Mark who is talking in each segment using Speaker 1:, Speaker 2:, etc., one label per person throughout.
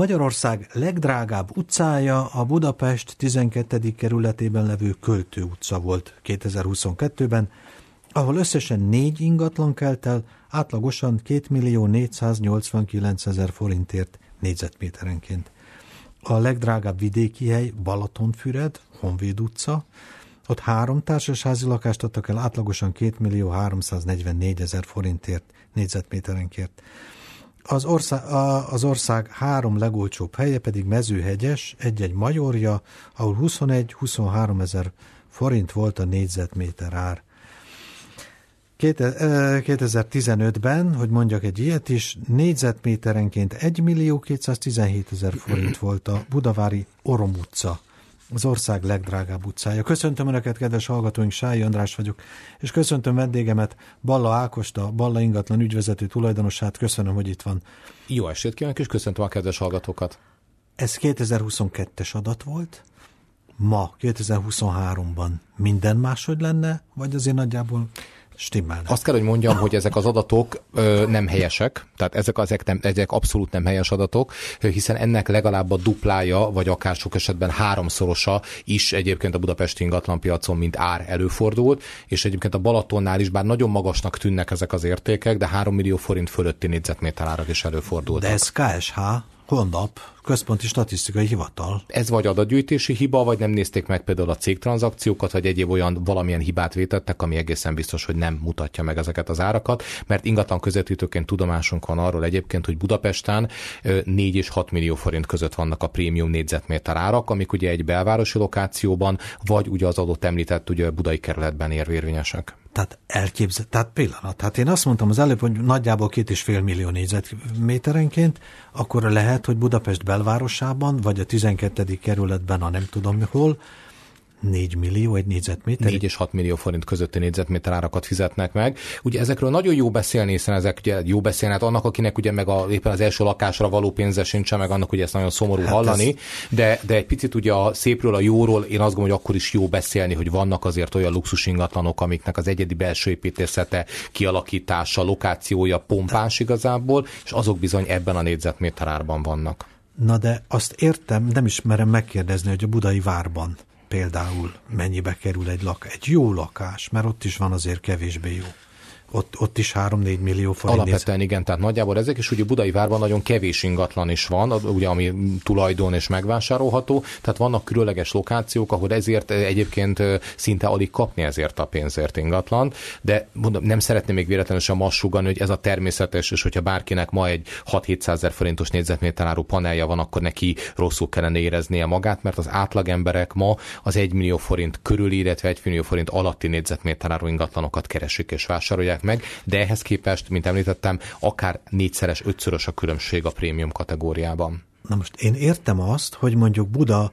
Speaker 1: Magyarország legdrágább utcája a Budapest 12. kerületében levő Költő utca volt 2022-ben, ahol összesen négy ingatlan kelt el, átlagosan 2 millió 489 ezer forintért négyzetméterenként. A legdrágább vidéki hely Balatonfüred, Honvéd utca, ott három társasházi lakást adtak el átlagosan 2 millió 344 ezer forintért négyzetméterenként. Az ország, az ország három legolcsóbb helye pedig mezőhegyes, egy-egy majorja, ahol 21-23 ezer forint volt a négyzetméter ár. 2015-ben, hogy mondjak egy ilyet is, négyzetméterenként 1 millió 217 ezer forint volt a Budavári Orom utca az ország legdrágább utcája. Köszöntöm Önöket, kedves hallgatóink, Sályi András vagyok, és köszöntöm vendégemet, Balla Ákosta, Balla ingatlan ügyvezető tulajdonosát. Köszönöm, hogy itt van.
Speaker 2: Jó estét kívánok, és köszöntöm a kedves hallgatókat.
Speaker 1: Ez 2022-es adat volt. Ma, 2023-ban minden máshogy lenne, vagy azért nagyjából stimmel.
Speaker 2: Azt kell, hogy mondjam, hogy ezek az adatok ö, nem helyesek, tehát ezek, ezek, nem, ezek abszolút nem helyes adatok, hiszen ennek legalább a duplája, vagy akár sok esetben háromszorosa is egyébként a budapesti ingatlanpiacon, mint ár előfordult, és egyébként a Balatonnál is, bár nagyon magasnak tűnnek ezek az értékek, de 3 millió forint fölötti négyzetméter árak is előfordultak.
Speaker 1: De ez KSH honlap, központi statisztikai hivatal.
Speaker 2: Ez vagy adatgyűjtési hiba, vagy nem nézték meg például a cégtranzakciókat, vagy egyéb olyan valamilyen hibát vétettek, ami egészen biztos, hogy nem mutatja meg ezeket az árakat, mert ingatlan közvetítőként tudomásunk van arról egyébként, hogy Budapesten 4 és 6 millió forint között vannak a prémium négyzetméter árak, amik ugye egy belvárosi lokációban, vagy ugye az adott említett ugye budai kerületben érvényesek.
Speaker 1: Tehát elképzel, tehát pillanat. Tehát én azt mondtam az előbb, hogy nagyjából két és fél millió négyzetméterenként, akkor lehet, hogy Budapest belvárosában, vagy a 12. kerületben, a nem tudom hol, 4 millió egy négyzetméter?
Speaker 2: 4 és 6 millió forint közötti négyzetméter árakat fizetnek meg. Ugye ezekről nagyon jó beszélni, hiszen ezek ugye jó beszélni, hát annak, akinek ugye meg a, éppen az első lakásra való pénze sincsen, meg annak ugye ezt nagyon szomorú hát hallani, ez... de, de egy picit ugye a szépről, a jóról én azt gondolom, hogy akkor is jó beszélni, hogy vannak azért olyan luxus ingatlanok, amiknek az egyedi belső építészete, kialakítása, lokációja pompás igazából, és azok bizony ebben a négyzetméter árban vannak.
Speaker 1: Na de azt értem, nem is merem megkérdezni, hogy a budai várban például mennyibe kerül egy, lak, egy jó lakás, mert ott is van azért kevésbé jó ott, ott is 3-4 millió forint.
Speaker 2: Alapvetően néz. igen, tehát nagyjából ezek, és ugye Budai várban nagyon kevés ingatlan is van, ugye ami tulajdon és megvásárolható, tehát vannak különleges lokációk, ahol ezért egyébként szinte alig kapni ezért a pénzért ingatlan, de mondom, nem szeretném még véletlenül sem azt hogy ez a természetes, és hogyha bárkinek ma egy 6-700 ezer forintos négyzetméter áru panelja van, akkor neki rosszul kellene éreznie magát, mert az átlagemberek ma az 1 millió forint körül, illetve 1 millió forint alatti négyzetméter áru ingatlanokat keresik és vásárolják oldják meg, de ehhez képest, mint említettem, akár négyszeres, ötszörös a különbség a prémium kategóriában.
Speaker 1: Na most én értem azt, hogy mondjuk Buda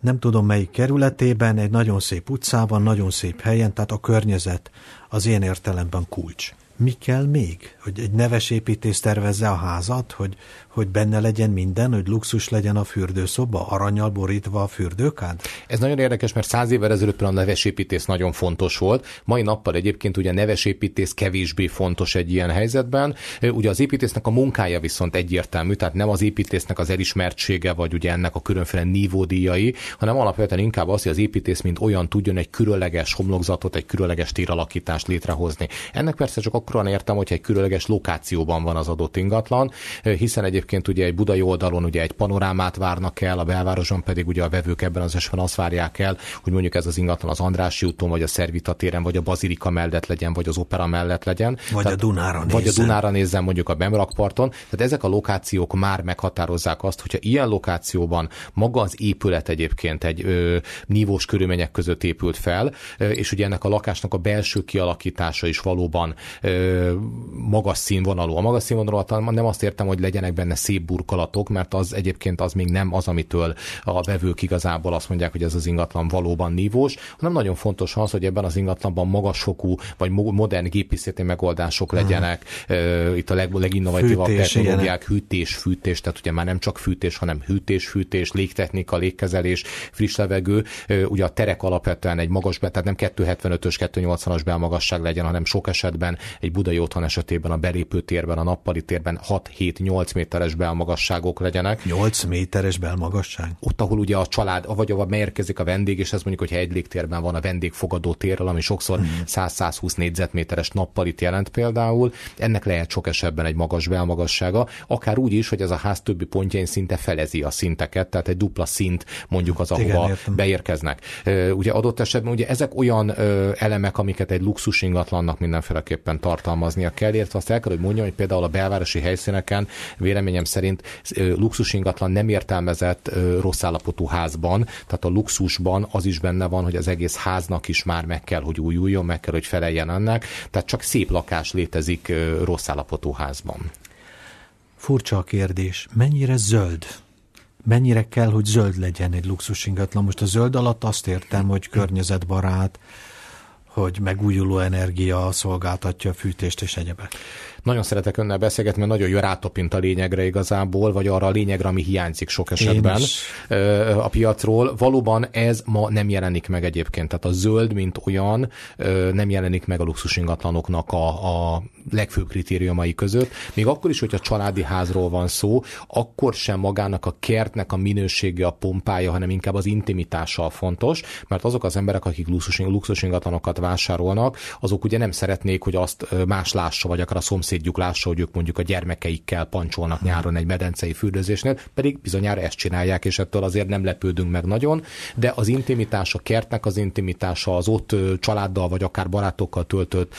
Speaker 1: nem tudom melyik kerületében, egy nagyon szép utcában, nagyon szép helyen, tehát a környezet az én értelemben kulcs. Mi kell még? Hogy egy neves építész tervezze a házat, hogy hogy benne legyen minden, hogy luxus legyen a fürdőszoba, aranyal borítva a fürdőkád?
Speaker 2: Ez nagyon érdekes, mert száz évvel ezelőtt a nevesépítész nagyon fontos volt. Mai nappal egyébként ugye a nevesépítész kevésbé fontos egy ilyen helyzetben. Ugye az építésznek a munkája viszont egyértelmű, tehát nem az építésznek az elismertsége, vagy ugye ennek a különféle nívódíjai, hanem alapvetően inkább az, hogy az építész mint olyan tudjon egy különleges homlokzatot, egy különleges téralakítást létrehozni. Ennek persze csak akkor értem, hogyha egy különleges lokációban van az adott ingatlan, hiszen egy egyébként ugye egy budai oldalon ugye egy panorámát várnak el, a belvároson pedig ugye a vevők ebben az esetben azt várják el, hogy mondjuk ez az ingatlan az Andrássy úton, vagy a Szervita téren, vagy a Bazilika mellett legyen, vagy az Opera mellett legyen.
Speaker 1: Vagy Tehát, a Dunára nézzen.
Speaker 2: Vagy a Dunára nézzen mondjuk a Bemrakparton. Tehát ezek a lokációk már meghatározzák azt, hogyha ilyen lokációban maga az épület egyébként egy ö, nívós körülmények között épült fel, ö, és ugye ennek a lakásnak a belső kialakítása is valóban ö, magas színvonalú. A magas színvonalú nem azt értem, hogy legyenek benne szép burkolatok, mert az egyébként az még nem az, amitől a vevők igazából azt mondják, hogy ez az ingatlan valóban nívós, hanem nagyon fontos az, hogy ebben az ingatlanban magasfokú vagy modern gépészeti megoldások hmm. legyenek, uh, itt a leg, leginnovatívabb fűtés, technológiák, hűtés, fűtés, tehát ugye már nem csak fűtés, hanem hűtés, fűtés, légtechnika, légkezelés, friss levegő, ugye a terek alapvetően egy magas, tehát nem 275-ös, 280-as belmagasság legyen, hanem sok esetben egy budai otthon esetében a belépő térben, a nappali térben 6-7-8 méter méteres belmagasságok legyenek.
Speaker 1: 8 méteres belmagasság?
Speaker 2: Ott, ahol ugye a család, vagy ahol beérkezik a vendég, és ez mondjuk, hogyha egy légtérben van a vendégfogadó térrel, ami sokszor hmm. 100-120 négyzetméteres nappalit jelent például, ennek lehet sok esetben egy magas belmagassága, akár úgy is, hogy ez a ház többi pontjain szinte felezi a szinteket, tehát egy dupla szint mondjuk az, ahova Igen, beérkeznek. Ugye adott esetben ugye ezek olyan elemek, amiket egy luxus ingatlannak mindenféleképpen tartalmaznia kell, illetve azt el kell, hogy mondjam, hogy például a belvárosi helyszíneken véleményem szerint luxus ingatlan nem értelmezett rossz állapotú házban, tehát a luxusban az is benne van, hogy az egész háznak is már meg kell, hogy újuljon, meg kell, hogy feleljen ennek, tehát csak szép lakás létezik rossz állapotú házban.
Speaker 1: Furcsa a kérdés, mennyire zöld mennyire kell, hogy zöld legyen egy luxus ingatlan. Most a zöld alatt azt értem, hogy környezetbarát, hogy megújuló energia szolgáltatja a fűtést és egyebek.
Speaker 2: Nagyon szeretek önnel beszélgetni, mert nagyon jó rátopint a lényegre igazából, vagy arra a lényegre, ami hiányzik sok esetben a piacról. Valóban ez ma nem jelenik meg egyébként. Tehát a zöld, mint olyan, nem jelenik meg a luxus ingatlanoknak a, a legfőbb kritériumai között. Még akkor is, hogyha családi házról van szó, akkor sem magának a kertnek a minősége, a pompája, hanem inkább az intimitással fontos, mert azok az emberek, akik luxus, luxus ingatlanokat vásárolnak, azok ugye nem szeretnék, hogy azt más lássa, vagy akár a szomszédjuk lássa, hogy ők mondjuk a gyermekeikkel pancsolnak nyáron egy medencei fürdőzésnél, pedig bizonyára ezt csinálják, és ettől azért nem lepődünk meg nagyon, de az intimitás, a kertnek az intimitása, az ott családdal vagy akár barátokkal töltött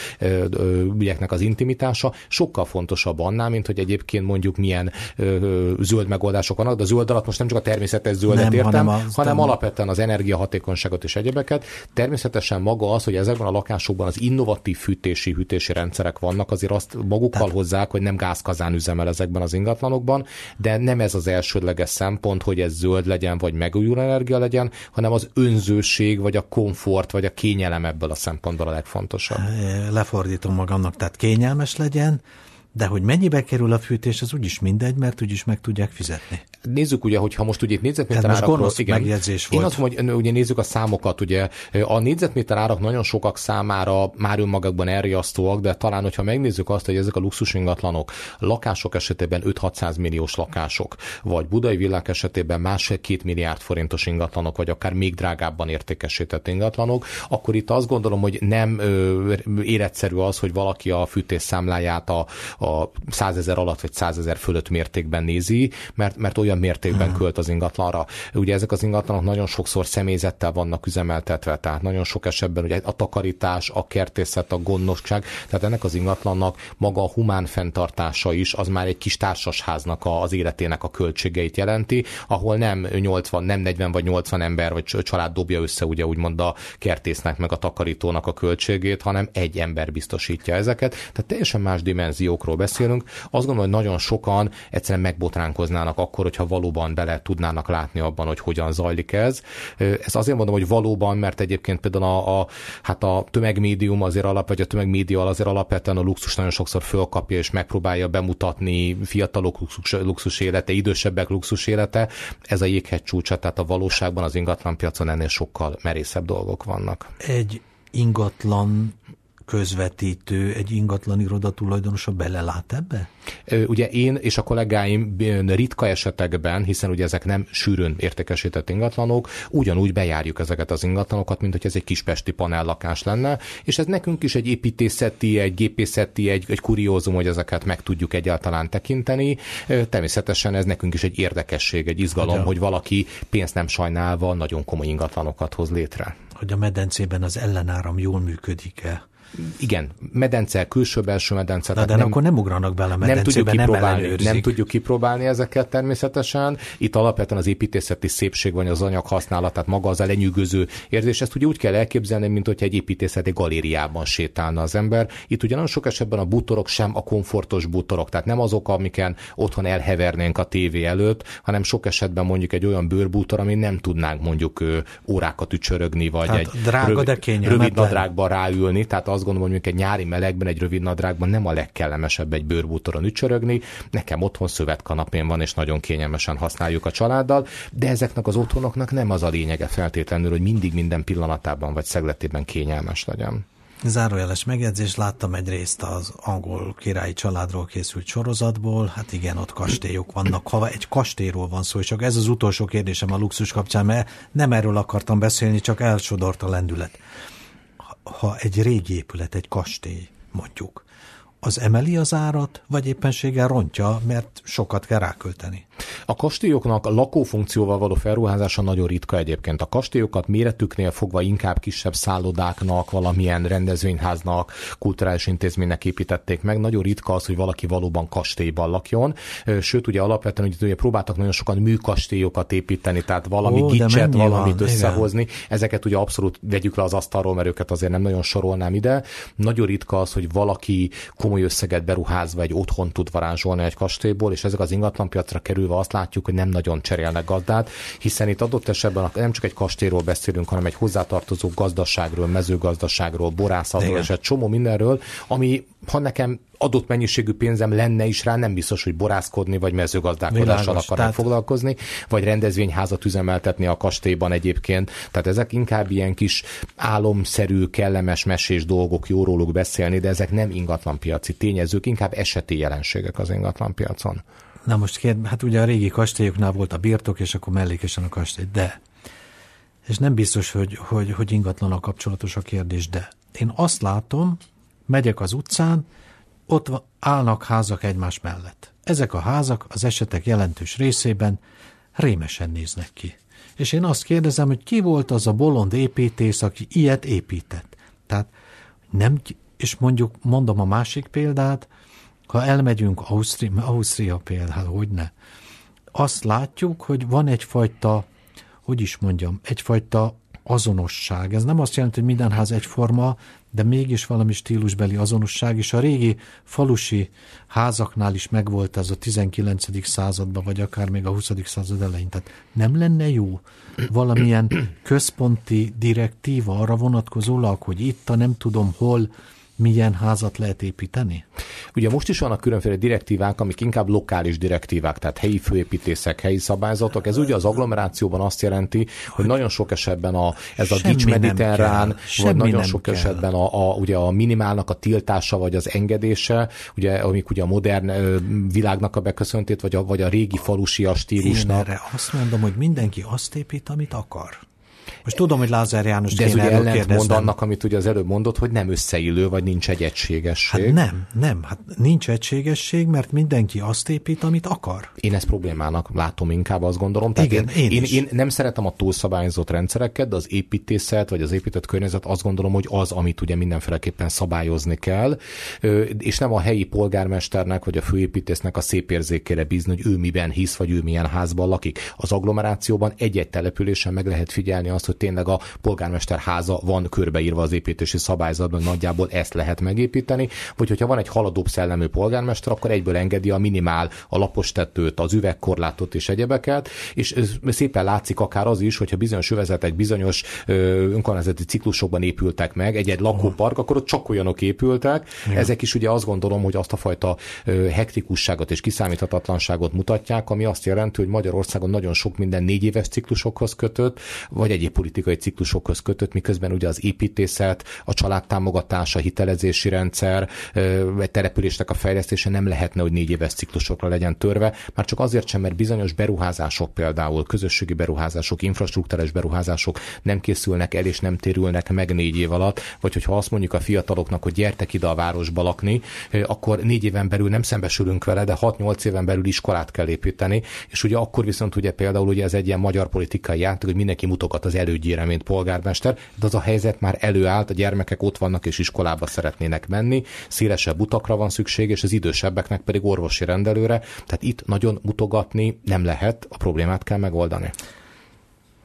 Speaker 2: ügyeknek az intimitása sokkal fontosabb annál, mint hogy egyébként mondjuk milyen zöld megoldások vannak, de a zöld alatt most nem csak a természetes zöldet nem, értem, hanem, az, hanem alapvetően az energiahatékonyságot és egyebeket. Természetesen maga az, hogy ezekben a lakásokban az innovatív fűtési, hűtési rendszerek vannak, azért azt magukkal Tehát... hozzák, hogy nem gázkazán üzemel ezekben az ingatlanokban, de nem ez az elsődleges szempont, hogy ez zöld legyen, vagy megújuló energia legyen, hanem az önzőség, vagy a komfort, vagy a kényelem ebből a szempontból a legfontosabb.
Speaker 1: Lefordítom magamnak, tehát kényelmes legyen, de hogy mennyibe kerül a fűtés, az úgyis mindegy, mert úgyis meg tudják fizetni.
Speaker 2: Nézzük ugye, hogyha most ugye négyzetméter árakról...
Speaker 1: Igen, megjegyzés
Speaker 2: volt. Én azt mondom, hogy ugye nézzük a számokat, ugye a négyzetméter árak nagyon sokak számára már önmagukban elriasztóak, de talán, hogyha megnézzük azt, hogy ezek a luxus ingatlanok lakások esetében 5-600 milliós lakások, vagy budai villák esetében másfél-két milliárd forintos ingatlanok, vagy akár még drágábban értékesített ingatlanok, akkor itt azt gondolom, hogy nem ö, életszerű az, hogy valaki a fűtés számláját a, a 100 ezer alatt vagy 100 ezer fölött mértékben nézi, mert, mert olyan mértékben hmm. költ az ingatlanra. Ugye ezek az ingatlanok nagyon sokszor személyzettel vannak üzemeltetve, tehát nagyon sok esetben ugye a takarítás, a kertészet, a gondosság, tehát ennek az ingatlannak maga a humán fenntartása is, az már egy kis társasháznak az életének a költségeit jelenti, ahol nem 80, nem 40 vagy 80 ember vagy család dobja össze ugye úgymond a kertésznek meg a takarítónak a költségét, hanem egy ember biztosítja ezeket. Tehát teljesen más dimenziókról beszélünk. Azt gondolom, hogy nagyon sokan egyszerűen megbotránkoznának akkor, hogyha valóban bele tudnának látni abban, hogy hogyan zajlik ez. Ez azért mondom, hogy valóban, mert egyébként például a, a, hát a tömegmédium azért alap, vagy a tömegmédia azért alapvetően a luxus nagyon sokszor fölkapja és megpróbálja bemutatni fiatalok luxus, luxus élete, idősebbek luxus élete. Ez a jéghegy csúcsa, tehát a valóságban az ingatlanpiacon ennél sokkal merészebb dolgok vannak.
Speaker 1: Egy ingatlan közvetítő, egy ingatlan iroda tulajdonosa belelát ebbe?
Speaker 2: Ugye én és a kollégáim ritka esetekben, hiszen ugye ezek nem sűrűn értékesített ingatlanok, ugyanúgy bejárjuk ezeket az ingatlanokat, mint hogy ez egy kispesti panellakás lenne, és ez nekünk is egy építészeti, egy gépészeti, egy, egy kuriózum, hogy ezeket meg tudjuk egyáltalán tekinteni. Természetesen ez nekünk is egy érdekesség, egy izgalom, Ugye. hogy valaki pénzt nem sajnálva nagyon komoly ingatlanokat hoz létre.
Speaker 1: Hogy a medencében az ellenáram jól működik-e?
Speaker 2: Igen, medence, külső-belső medence.
Speaker 1: Na, de nem, akkor nem ugranak bele a medencébe, nem tudjuk kipróbálni,
Speaker 2: nem, nem tudjuk kipróbálni ezeket természetesen. Itt alapvetően az építészeti szépség van az anyag használatát, maga az a lenyűgöző érzés. Ezt ugye úgy kell elképzelni, mint hogyha egy építészeti galériában sétálna az ember. Itt ugye nagyon sok esetben a bútorok sem a komfortos bútorok, tehát nem azok, amiken otthon elhevernénk a tévé előtt, hanem sok esetben mondjuk egy olyan bőrbútor, ami nem tudnánk mondjuk órákat ücsörögni, vagy hát egy
Speaker 1: drága, rövid, de
Speaker 2: rövid nadrágba ráülni. Tehát az gondolom, hogy egy nyári melegben, egy rövid nadrágban nem a legkellemesebb egy bőrbútoron ücsörögni. Nekem otthon szövetkanapén van, és nagyon kényelmesen használjuk a családdal, de ezeknek az otthonoknak nem az a lényege feltétlenül, hogy mindig minden pillanatában vagy szegletében kényelmes legyen.
Speaker 1: Zárójeles megjegyzés, láttam egy részt az angol királyi családról készült sorozatból, hát igen, ott kastélyok vannak, ha egy kastélyról van szó, csak ez az utolsó kérdésem a luxus kapcsán, mert nem erről akartam beszélni, csak elsodort a lendület. Ha egy régi épület, egy kastély, mondjuk, az emeli az árat, vagy éppenséggel rontja, mert sokat kell rákölteni?
Speaker 2: A kastélyoknak a lakófunkcióval való felruházása nagyon ritka egyébként. A kastélyokat méretüknél fogva inkább kisebb szállodáknak, valamilyen rendezvényháznak, kulturális intézménynek építették meg. Nagyon ritka az, hogy valaki valóban kastélyban lakjon. Sőt, ugye alapvetően ugye, ugye próbáltak nagyon sokan műkastélyokat építeni, tehát valami Ó, gicset, valamit van, összehozni. Igen. Ezeket ugye abszolút vegyük le az asztalról, mert őket azért nem nagyon sorolnám ide. Nagyon ritka az, hogy valaki komoly összeget beruházva egy otthon tud varázsolni egy kastélyból, és ezek az ingatlanpiacra kerülve azt látjuk, hogy nem nagyon cserélnek gazdát, hiszen itt adott esetben nem csak egy kastélyról beszélünk, hanem egy hozzátartozó gazdaságról, mezőgazdaságról, borászatról, és egy csomó mindenről, ami ha nekem adott mennyiségű pénzem lenne is rá, nem biztos, hogy borászkodni, vagy mezőgazdálkodással akarok tehát... foglalkozni, vagy rendezvényházat üzemeltetni a kastélyban egyébként. Tehát ezek inkább ilyen kis álomszerű, kellemes, mesés dolgok, jó róluk beszélni, de ezek nem ingatlanpiaci tényezők, inkább eseti jelenségek az ingatlanpiacon.
Speaker 1: Na most kérd, hát ugye a régi kastélyoknál volt a birtok, és akkor mellékesen a kastély, de és nem biztos, hogy, hogy, hogy ingatlan a kapcsolatos a kérdés, de én azt látom, megyek az utcán, ott állnak házak egymás mellett. Ezek a házak az esetek jelentős részében rémesen néznek ki. És én azt kérdezem, hogy ki volt az a bolond építész, aki ilyet épített. Tehát nem, és mondjuk mondom a másik példát, ha elmegyünk Ausztria, Ausztria például, hogy ne, azt látjuk, hogy van egyfajta, hogy is mondjam, egyfajta azonosság. Ez nem azt jelenti, hogy minden ház egyforma, de mégis valami stílusbeli azonosság, és a régi falusi házaknál is megvolt ez a 19. században, vagy akár még a 20. század elején. Tehát nem lenne jó valamilyen központi direktíva arra vonatkozólag, hogy itt a nem tudom hol milyen házat lehet építeni?
Speaker 2: Ugye most is vannak különféle direktívák, amik inkább lokális direktívák, tehát helyi főépítészek, helyi szabályzatok. Ez ugye az agglomerációban azt jelenti, hogy nagyon sok esetben a, ez a gics mediterrán, vagy nagyon sok kell. esetben a, a, ugye a minimálnak a tiltása, vagy az engedése, ugye, amik ugye a modern világnak a beköszöntét, vagy a, vagy a régi falusi stílusnak. Én
Speaker 1: erre azt mondom, hogy mindenki azt épít, amit akar. Most tudom, hogy Lázár János
Speaker 2: De ez ugye ellent mond annak, amit ugye az előbb mondott, hogy nem összeillő, vagy nincs egy egységesség.
Speaker 1: Hát nem, nem, hát nincs egységesség, mert mindenki azt épít, amit akar.
Speaker 2: Én ezt problémának látom inkább, azt gondolom.
Speaker 1: Tehát Igen, én,
Speaker 2: én, én, én nem szeretem a túlszabályozott rendszereket, de az építészet, vagy az épített környezet azt gondolom, hogy az, amit ugye mindenféleképpen szabályozni kell, és nem a helyi polgármesternek, vagy a főépítésznek a szép érzékére bízni, hogy ő miben hisz, vagy ő milyen házban lakik. Az agglomerációban egy-egy településen meg lehet figyelni azt, hogy tényleg a polgármester háza van körbeírva az építési szabályzatban, nagyjából ezt lehet megépíteni, vagy hogyha van egy haladóbb szellemű polgármester, akkor egyből engedi a minimál, a lapos tetőt, az üvegkorlátot és egyebeket, és szépen látszik akár az is, hogyha bizonyos övezetek bizonyos önkormányzati ciklusokban épültek meg, egy-egy lakópark, akkor ott csak olyanok épültek. Ja. Ezek is ugye azt gondolom, hogy azt a fajta hektikusságot és kiszámíthatatlanságot mutatják, ami azt jelenti, hogy Magyarországon nagyon sok minden négy éves ciklusokhoz kötött, vagy egyéb politikai ciklusokhoz kötött, miközben ugye az építészet, a családtámogatás, hitelezési rendszer, egy településnek a fejlesztése nem lehetne, hogy négy éves ciklusokra legyen törve, már csak azért sem, mert bizonyos beruházások például, közösségi beruházások, infrastruktúrás beruházások nem készülnek el és nem térülnek meg négy év alatt, vagy hogyha azt mondjuk a fiataloknak, hogy gyertek ide a városba lakni, akkor négy éven belül nem szembesülünk vele, de 6-8 éven belül iskolát kell építeni, és ugye akkor viszont ugye például ugye ez egy ilyen magyar politikai játék, hogy mindenki mutogat az elődjére, mint polgármester, de az a helyzet már előállt, a gyermekek ott vannak és iskolába szeretnének menni, szélesebb utakra van szükség, és az idősebbeknek pedig orvosi rendelőre, tehát itt nagyon mutogatni nem lehet, a problémát kell megoldani.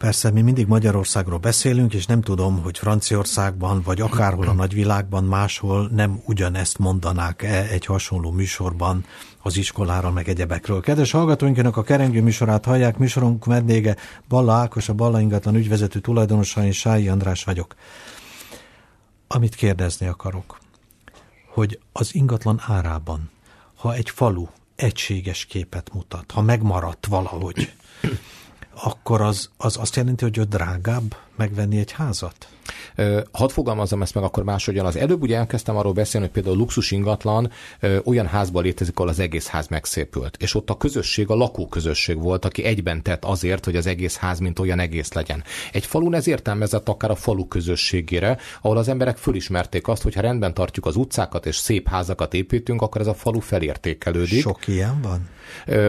Speaker 1: Persze, mi mindig Magyarországról beszélünk, és nem tudom, hogy Franciaországban, vagy akárhol a nagyvilágban máshol nem ugyanezt mondanák -e egy hasonló műsorban az iskolára, meg egyebekről. Kedves hallgatóinknak a kerengő műsorát hallják, műsorunk vendége Balla Ákos, a Balla ingatlan ügyvezető tulajdonosa, én Sályi András vagyok. Amit kérdezni akarok, hogy az ingatlan árában, ha egy falu egységes képet mutat, ha megmaradt valahogy, akkor az, az azt jelenti, hogy ő drágább megvenni egy házat?
Speaker 2: Hadd fogalmazom ezt meg akkor máshogyan. Az előbb ugye elkezdtem arról beszélni, hogy például a luxus ingatlan olyan házban létezik, ahol az egész ház megszépült. És ott a közösség, a lakóközösség volt, aki egyben tett azért, hogy az egész ház mint olyan egész legyen. Egy falun ez értelmezett akár a falu közösségére, ahol az emberek fölismerték azt, hogy ha rendben tartjuk az utcákat és szép házakat építünk, akkor ez a falu felértékelődik.
Speaker 1: Sok ilyen van?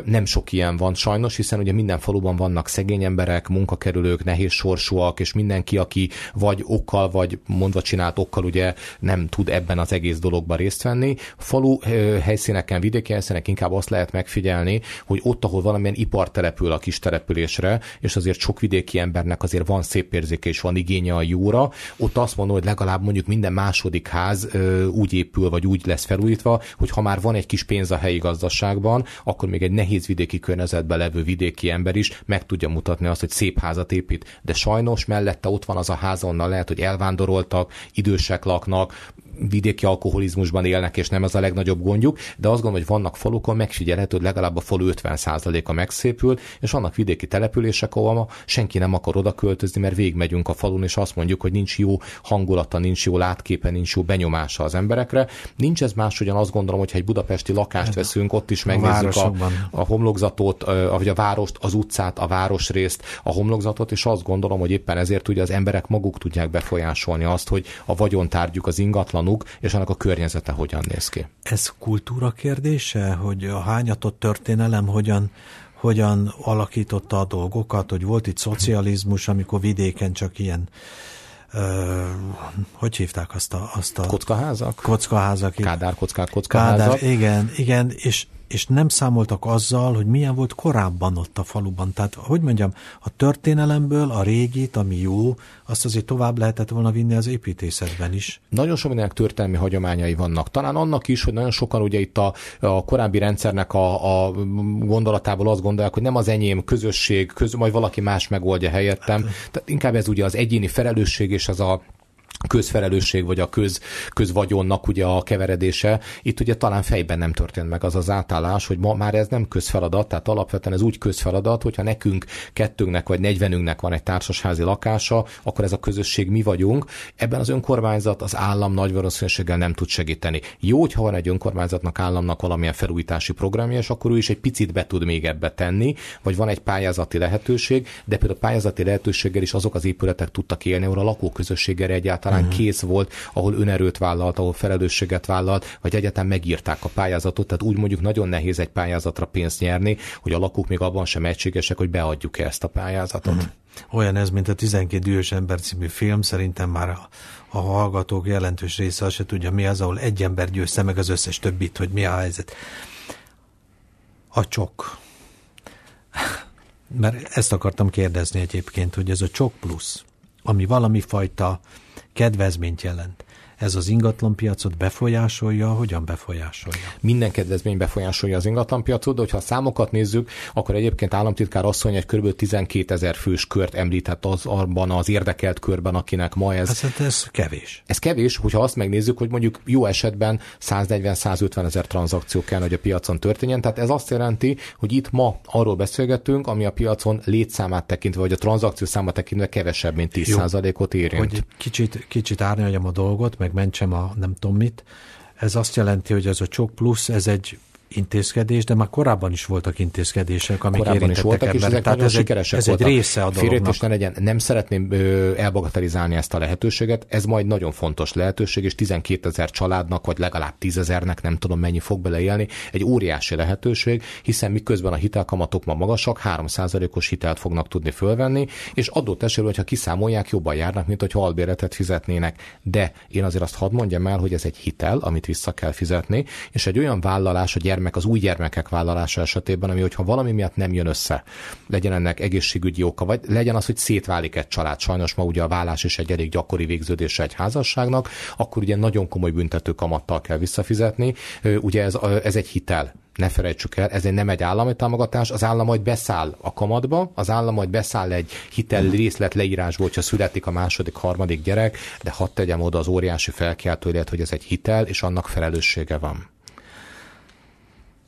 Speaker 2: Nem sok ilyen van sajnos, hiszen ugye minden faluban vannak szegény emberek, munkakerülők, nehéz sorsúak, és mindenki, aki vagy okkal, vagy mondva csinált okkal ugye nem tud ebben az egész dologban részt venni. Falu helyszíneken, vidéki helyszínek inkább azt lehet megfigyelni, hogy ott, ahol valamilyen ipar települ a kis településre, és azért sok vidéki embernek azért van szép érzéke és van igénye a jóra, ott azt mondom, hogy legalább mondjuk minden második ház úgy épül, vagy úgy lesz felújítva, hogy ha már van egy kis pénz a helyi gazdaságban, akkor még egy nehéz vidéki környezetben levő vidéki ember is meg tudja mutatni azt, hogy szép házat épít, de sajnos mellette ott van az a ház, onnan lehet, hogy elvándoroltak, idősek laknak, vidéki alkoholizmusban élnek, és nem ez a legnagyobb gondjuk, de azt gondolom, hogy vannak falukon megfigyelhető, hogy legalább a falu 50%-a megszépül, és vannak vidéki települések, ahol ma senki nem akar oda költözni, mert végigmegyünk a falun, és azt mondjuk, hogy nincs jó hangulata, nincs jó látképe, nincs jó benyomása az emberekre. Nincs ez máshogyan azt gondolom, hogy ha egy budapesti lakást veszünk, ott is megnézzük a, a homlokzatot, vagy a várost, az utcát, a városrészt, a homlokzatot, és azt gondolom, hogy éppen ezért ugye az emberek maguk tudják befolyásolni azt, hogy a vagyontárgyuk, az ingatlanuk, otthonuk, és annak a környezete hogyan néz ki.
Speaker 1: Ez kultúra kérdése, hogy a hányatott történelem hogyan, hogyan alakította a dolgokat, hogy volt itt szocializmus, amikor vidéken csak ilyen Uh, hogy hívták azt a... Azt a
Speaker 2: kockaházak?
Speaker 1: Kockaházak.
Speaker 2: Kádár kockák, kockaházak. Kádár,
Speaker 1: igen, igen, és és nem számoltak azzal, hogy milyen volt korábban ott a faluban. Tehát, hogy mondjam, a történelemből a régit, ami jó, azt azért tovább lehetett volna vinni az építészetben is.
Speaker 2: Nagyon sok mindenek történelmi hagyományai vannak. Talán annak is, hogy nagyon sokan ugye itt a, a korábbi rendszernek a, a gondolatából azt gondolják, hogy nem az enyém közösség, köz, majd valaki más megoldja helyettem. Tehát inkább ez ugye az egyéni felelősség és az a közfelelősség vagy a köz, közvagyonnak ugye a keveredése. Itt ugye talán fejben nem történt meg az az átállás, hogy ma már ez nem közfeladat, tehát alapvetően ez úgy közfeladat, hogyha nekünk kettőnknek vagy negyvenünknek van egy társasházi lakása, akkor ez a közösség mi vagyunk. Ebben az önkormányzat, az állam nagy valószínűséggel nem tud segíteni. Jó, hogyha van egy önkormányzatnak, államnak valamilyen felújítási programja, és akkor ő is egy picit be tud még ebbe tenni, vagy van egy pályázati lehetőség, de például a pályázati lehetőséggel is azok az épületek tudtak élni, ahol a lakóközösséggel egyáltalán talán uh-huh. kész volt, ahol önerőt vállalt, ahol felelősséget vállalt, vagy egyetem megírták a pályázatot, tehát úgy mondjuk nagyon nehéz egy pályázatra pénzt nyerni, hogy a lakók még abban sem egységesek, hogy beadjuk-e ezt a pályázatot. Uh-huh.
Speaker 1: Olyan ez, mint a 12 dühös ember című film, szerintem már a, a hallgatók jelentős része azt se tudja, mi az, ahol egy ember győzte meg az összes többit, hogy mi a helyzet. A csok. Mert ezt akartam kérdezni egyébként, hogy ez a csok plusz, ami valami fajta kedvezményt jelent ez az ingatlanpiacot befolyásolja, hogyan befolyásolja?
Speaker 2: Minden kedvezmény befolyásolja az ingatlanpiacot, de hogyha a számokat nézzük, akkor egyébként államtitkár asszony egy kb. 12 ezer fős kört említett az abban az érdekelt körben, akinek ma ez.
Speaker 1: Hát ez kevés.
Speaker 2: Ez kevés, hogyha azt megnézzük, hogy mondjuk jó esetben 140-150 ezer tranzakció kell, hogy a piacon történjen. Tehát ez azt jelenti, hogy itt ma arról beszélgetünk, ami a piacon létszámát tekintve, vagy a tranzakció számát tekintve kevesebb, mint 10%-ot érint.
Speaker 1: Hogy kicsit, kicsit árnyaljam a dolgot, meg megmentsem a nem tudom mit. Ez azt jelenti, hogy ez a csok plusz, ez egy intézkedés, de már korábban is voltak intézkedések, amik korábban is voltak, és ezek
Speaker 2: Tehát ez sikeresek
Speaker 1: egy, ez egy része a dolognak.
Speaker 2: ne legyen. Nem szeretném elbagatelizálni ezt a lehetőséget, ez majd nagyon fontos lehetőség, és 12 ezer családnak, vagy legalább 10 ezernek, nem tudom mennyi fog beleélni, egy óriási lehetőség, hiszen miközben a hitelkamatok ma magasak, 3%-os hitelt fognak tudni fölvenni, és adott esetben, hogyha kiszámolják, jobban járnak, mint hogyha albéretet fizetnének. De én azért azt hadd mondjam el, hogy ez egy hitel, amit vissza kell fizetni, és egy olyan vállalás a gyermek gyermek, az új gyermekek vállalása esetében, ami hogyha valami miatt nem jön össze, legyen ennek egészségügyi oka, vagy legyen az, hogy szétválik egy család. Sajnos ma ugye a vállás is egy elég gyakori végződése egy házasságnak, akkor ugye nagyon komoly büntető kamattal kell visszafizetni. Ugye ez, ez egy hitel, ne felejtsük el, ez nem egy állami támogatás, az állam majd beszáll a kamatba, az állam majd beszáll egy hitel részlet leírásból, hogyha születik a második, harmadik gyerek, de hadd tegyem oda az óriási felkeltő, hogy ez egy hitel, és annak felelőssége van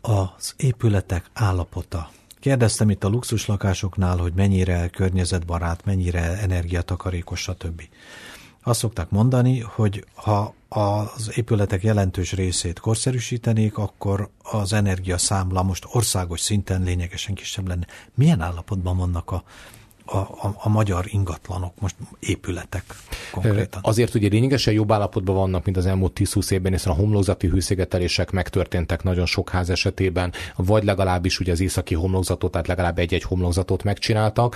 Speaker 1: az épületek állapota. Kérdeztem itt a luxuslakásoknál, hogy mennyire környezetbarát, mennyire energiatakarékos, stb. azt szokták mondani, hogy ha az épületek jelentős részét korszerűsítenék, akkor az energiaszámla most országos szinten lényegesen kisebb lenne. Milyen állapotban vannak a a, a, a magyar ingatlanok, most épületek konkrétan.
Speaker 2: Azért ugye lényegesen jobb állapotban vannak, mint az elmúlt 10-20 évben, hiszen a homlokzati hőszigetelések megtörténtek nagyon sok ház esetében, vagy legalábbis ugye az északi homlokzatot, tehát legalább egy-egy homlokzatot megcsináltak.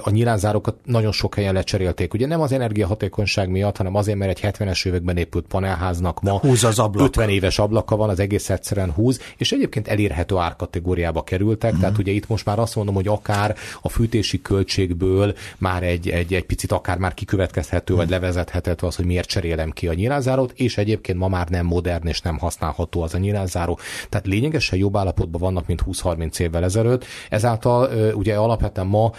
Speaker 2: A nyilánzárokat nagyon sok helyen lecserélték. Ugye nem az energiahatékonyság miatt, hanem azért, mert egy 70-es években épült panelháznak ma
Speaker 1: húz az ablak.
Speaker 2: 50 éves ablaka van, az egész egyszerűen húz, és egyébként elérhető árkategóriába kerültek, mm. tehát ugye itt most már azt mondom, hogy akár a fűtési költség költségből már egy, egy, egy picit akár már kikövetkezhető, vagy levezethető az, hogy miért cserélem ki a nyilázárót, és egyébként ma már nem modern és nem használható az a nyilázáró. Tehát lényegesen jobb állapotban vannak, mint 20-30 évvel ezelőtt. Ezáltal ugye alapvetően ma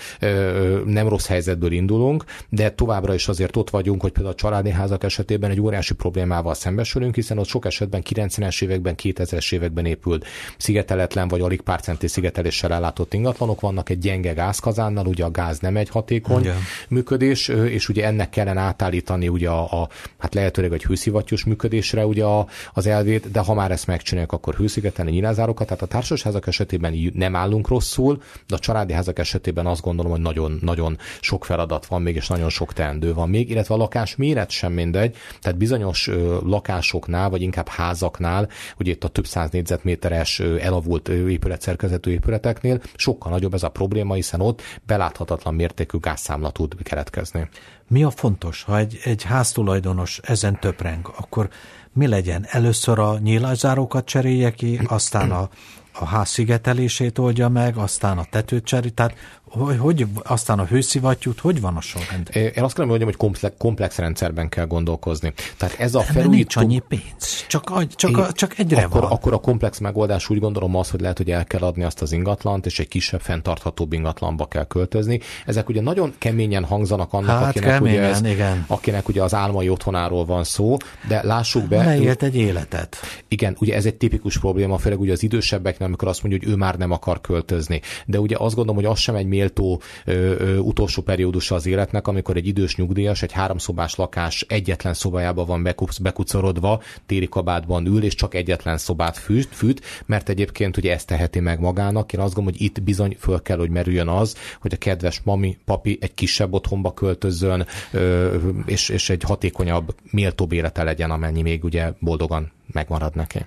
Speaker 2: nem rossz helyzetből indulunk, de továbbra is azért ott vagyunk, hogy például a családi házak esetében egy óriási problémával szembesülünk, hiszen ott sok esetben 90-es években, 2000-es években épült szigeteletlen vagy alig pár centi szigeteléssel ellátott ingatlanok vannak egy gyenge gázkazánnal, ugye a gáz gáz nem egy hatékony Igen. működés, és ugye ennek kellene átállítani ugye a, a hát lehetőleg egy hőszivattyús működésre ugye a, az elvét, de ha már ezt megcsinálják, akkor hőszigetelni nyilázárokat. Tehát a társasházak esetében nem állunk rosszul, de a családi házak esetében azt gondolom, hogy nagyon, nagyon sok feladat van még, és nagyon sok teendő van még, illetve a lakás méret sem mindegy, tehát bizonyos lakásoknál, vagy inkább házaknál, ugye itt a több száz négyzetméteres elavult épületszerkezetű épületeknél sokkal nagyobb ez a probléma, hiszen ott beláthatatlan tarthatatlan mértékű gázszámla tud keletkezni.
Speaker 1: Mi a fontos, ha egy, egy háztulajdonos ezen töpreng, akkor mi legyen? Először a nyílászárókat cserélje ki, aztán a, a ház szigetelését oldja meg, aztán a tetőt cserél, tehát hogy, hogy aztán a hőszivattyút, hogy van a sorrend?
Speaker 2: Én azt kell mondjam, hogy komplex, komplex rendszerben kell gondolkozni. Tehát ez a
Speaker 1: felújító... nincs annyi pénz, csak, csak, a, csak egyre
Speaker 2: akkor,
Speaker 1: van.
Speaker 2: Akkor a komplex megoldás úgy gondolom az, hogy lehet, hogy el kell adni azt az ingatlant, és egy kisebb, fenntarthatóbb ingatlanba kell költözni. Ezek ugye nagyon keményen hangzanak annak,
Speaker 1: hát,
Speaker 2: akinek,
Speaker 1: keményen,
Speaker 2: ugye ez,
Speaker 1: igen.
Speaker 2: akinek ugye az álmai otthonáról van szó, de lássuk be...
Speaker 1: Leélt egy életet.
Speaker 2: Igen, ugye ez egy tipikus probléma, főleg ugye az idősebbeknek, amikor azt mondja, hogy ő már nem akar költözni. De ugye azt gondolom, hogy az sem egy méltó ö, ö, utolsó periódusa az életnek, amikor egy idős nyugdíjas egy háromszobás lakás egyetlen szobájába van bekucorodva, téri kabátban ül, és csak egyetlen szobát fűt, fűt, mert egyébként ugye ezt teheti meg magának. Én azt gondolom, hogy itt bizony föl kell, hogy merüljön az, hogy a kedves mami, papi egy kisebb otthonba költözzön, ö, és, és egy hatékonyabb, méltóbb élete legyen, amennyi még ugye boldogan megmarad neki.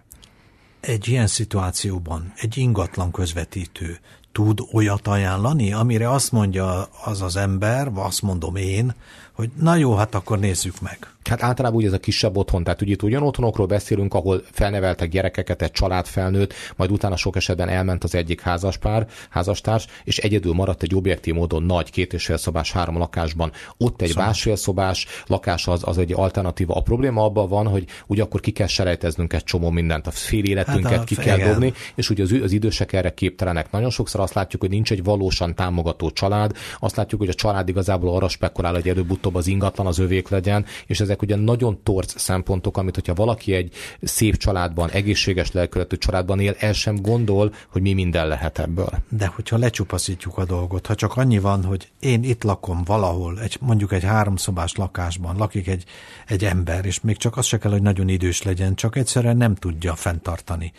Speaker 1: Egy ilyen szituációban egy ingatlan közvetítő tud olyat ajánlani, amire azt mondja az az ember, azt mondom én, hogy na jó, hát akkor nézzük meg.
Speaker 2: Hát általában úgy ez a kisebb otthon, tehát ugye itt olyan otthonokról beszélünk, ahol felneveltek gyerekeket, egy család felnőtt, majd utána sok esetben elment az egyik házaspár, házastárs, és egyedül maradt egy objektív módon nagy két és fél szobás három lakásban. Ott egy szóval. másfél szobás lakás az, az egy alternatíva. A probléma abban van, hogy ugye akkor ki kell selejteznünk egy csomó mindent, a fél életünket hát a, ki kell igen. dobni, és ugye az, az idősek erre képtelenek. Nagyon sokszor azt látjuk, hogy nincs egy valósan támogató család, azt látjuk, hogy a család igazából arra spekulál, hogy előbb-utóbb az ingatlan az övék legyen, és ezek ugye nagyon torz szempontok, amit hogyha valaki egy szép családban, egészséges lelkületű családban él, el sem gondol, hogy mi minden lehet ebből.
Speaker 1: De hogyha lecsupaszítjuk a dolgot, ha csak annyi van, hogy én itt lakom valahol, egy, mondjuk egy háromszobás lakásban, lakik egy, egy ember, és még csak az se kell, hogy nagyon idős legyen, csak egyszerűen nem tudja fenntartani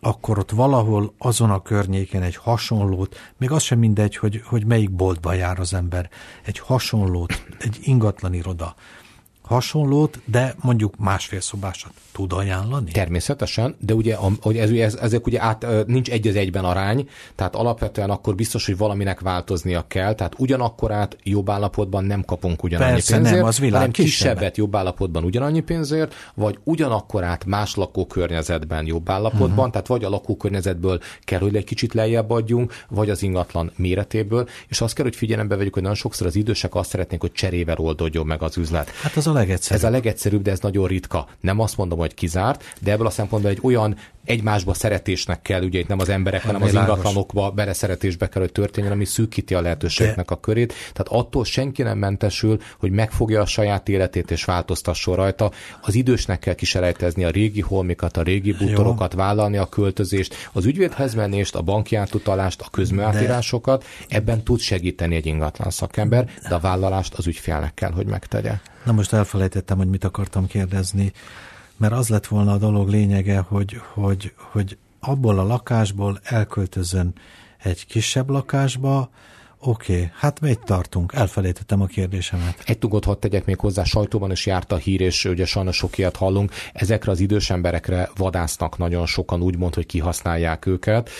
Speaker 1: akkor ott valahol azon a környéken egy hasonlót, még az sem mindegy, hogy, hogy melyik boltba jár az ember, egy hasonlót, egy ingatlan iroda, hasonlót, de mondjuk másfél szobásat tud ajánlani?
Speaker 2: Természetesen, de ugye hogy ez, ez, ezek ugye át, nincs egy az egyben arány, tehát alapvetően akkor biztos, hogy valaminek változnia kell, tehát ugyanakkor át jobb állapotban nem kapunk ugyanannyi
Speaker 1: Persze,
Speaker 2: pénzért,
Speaker 1: nem, az világ
Speaker 2: hanem kisebbet jobb állapotban ugyanannyi pénzért, vagy ugyanakkor át más lakókörnyezetben jobb állapotban, uh-huh. tehát vagy a lakókörnyezetből kell, hogy egy kicsit lejjebb adjunk, vagy az ingatlan méretéből, és azt kell, hogy figyelembe vegyük, hogy nagyon sokszor az idősek azt szeretnék, hogy cserével oldódjon meg az üzlet.
Speaker 1: Hát az a legegyszerűbb.
Speaker 2: Ez a legegyszerűbb, de ez nagyon ritka. Nem azt mondom, hogy kizárt, de ebből a szempontból egy olyan egymásba szeretésnek kell, ugye itt nem az emberek, hanem az ingatlanokba beleszeretésbe kell, hogy történjen, ami szűkíti a lehetőségnek de... a körét. Tehát attól senki nem mentesül, hogy megfogja a saját életét és változtasson rajta. Az idősnek kell kiselejtezni a régi holmikat, a régi bútorokat, vállalni a költözést, az ügyvédhez menést, a banki átutalást, a közműátírásokat. De... Ebben tud segíteni egy ingatlan szakember, de a vállalást az ügyfélnek kell, hogy megtegye.
Speaker 1: Na most elfelejtettem, hogy mit akartam kérdezni, mert az lett volna a dolog lényege, hogy, hogy, hogy abból a lakásból elköltözön egy kisebb lakásba, Oké, okay, hát mit tartunk? Elfelejtettem a kérdésemet.
Speaker 2: Egy tugot hadd tegyek még hozzá, sajtóban is járt a hír, és ugye sajnos sok ilyet hallunk. Ezekre az idős emberekre vadásznak nagyon sokan, úgymond, hogy kihasználják őket,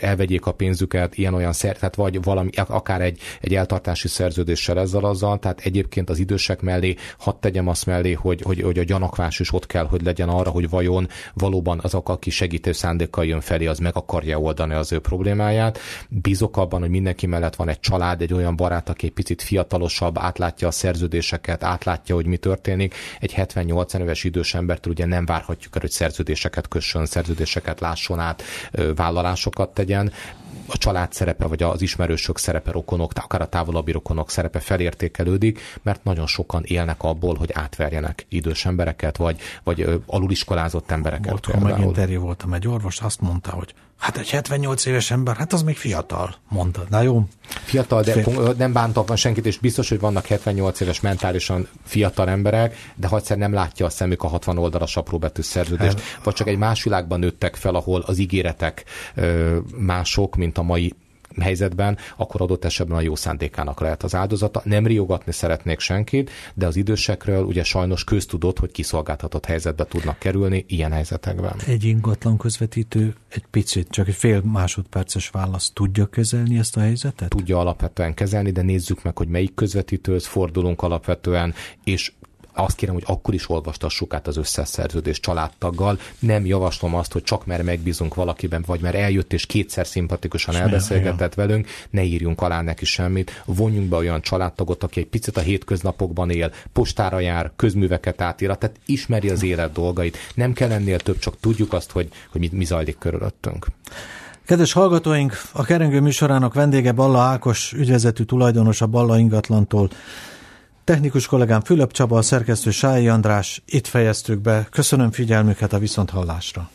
Speaker 2: elvegyék a pénzüket, ilyen-olyan szer, tehát vagy valami, akár egy, egy eltartási szerződéssel ezzel azzal, tehát egyébként az idősek mellé, hadd tegyem azt mellé, hogy, hogy, hogy a gyanakvás is ott kell, hogy legyen arra, hogy vajon valóban azok, aki segítő szándékkal jön felé, az meg akarja oldani az ő problémáját. Bízok abban, hogy mindenki mellett van egy család, egy olyan barát, aki egy picit fiatalosabb, átlátja a szerződéseket, átlátja, hogy mi történik. Egy 70-80 éves idős embertől ugye nem várhatjuk el, hogy szerződéseket kössön, szerződéseket lásson át, vállalásokat tegyen a család szerepe, vagy az ismerősök szerepe, rokonok, akár a távolabbi rokonok szerepe felértékelődik, mert nagyon sokan élnek abból, hogy átverjenek idős embereket, vagy, vagy aluliskolázott embereket.
Speaker 1: Múltkor megint interjú voltam egy orvos, azt mondta, hogy Hát egy 78 éves ember, hát az még fiatal, mondta. Na jó.
Speaker 2: Fiatal, de Fél... nem bántak van senkit, és biztos, hogy vannak 78 éves mentálisan fiatal emberek, de ha egyszer nem látja a szemük a 60 oldalas apróbetű szerződést, hát... vagy csak egy más világban nőttek fel, ahol az ígéretek ö, mások, mint a mai helyzetben, akkor adott esetben a jó szándékának lehet az áldozata. Nem riogatni szeretnék senkit, de az idősekről ugye sajnos köztudott, hogy kiszolgáltatott helyzetbe tudnak kerülni ilyen helyzetekben.
Speaker 1: Egy ingatlan közvetítő egy picit, csak egy fél másodperces válasz tudja kezelni ezt a helyzetet?
Speaker 2: Tudja alapvetően kezelni, de nézzük meg, hogy melyik közvetítőhöz fordulunk alapvetően, és azt kérem, hogy akkor is olvastassuk át az összes szerződés családtaggal. Nem javaslom azt, hogy csak mert megbízunk valakiben, vagy mert eljött és kétszer szimpatikusan elbeszélgetett velünk, ne írjunk alá neki semmit. Vonjunk be olyan családtagot, aki egy picit a hétköznapokban él, postára jár, közműveket átír, tehát ismeri az élet dolgait. Nem kell ennél több, csak tudjuk azt, hogy, hogy mi, mi zajlik körülöttünk.
Speaker 1: Kedves hallgatóink, a Kerengő műsorának vendége Balla Ákos, ügyvezető tulajdonos a Balla ingatlantól. Technikus kollégám Fülöp Csaba, a szerkesztő Sályi András, itt fejeztük be. Köszönöm figyelmüket a viszonthallásra.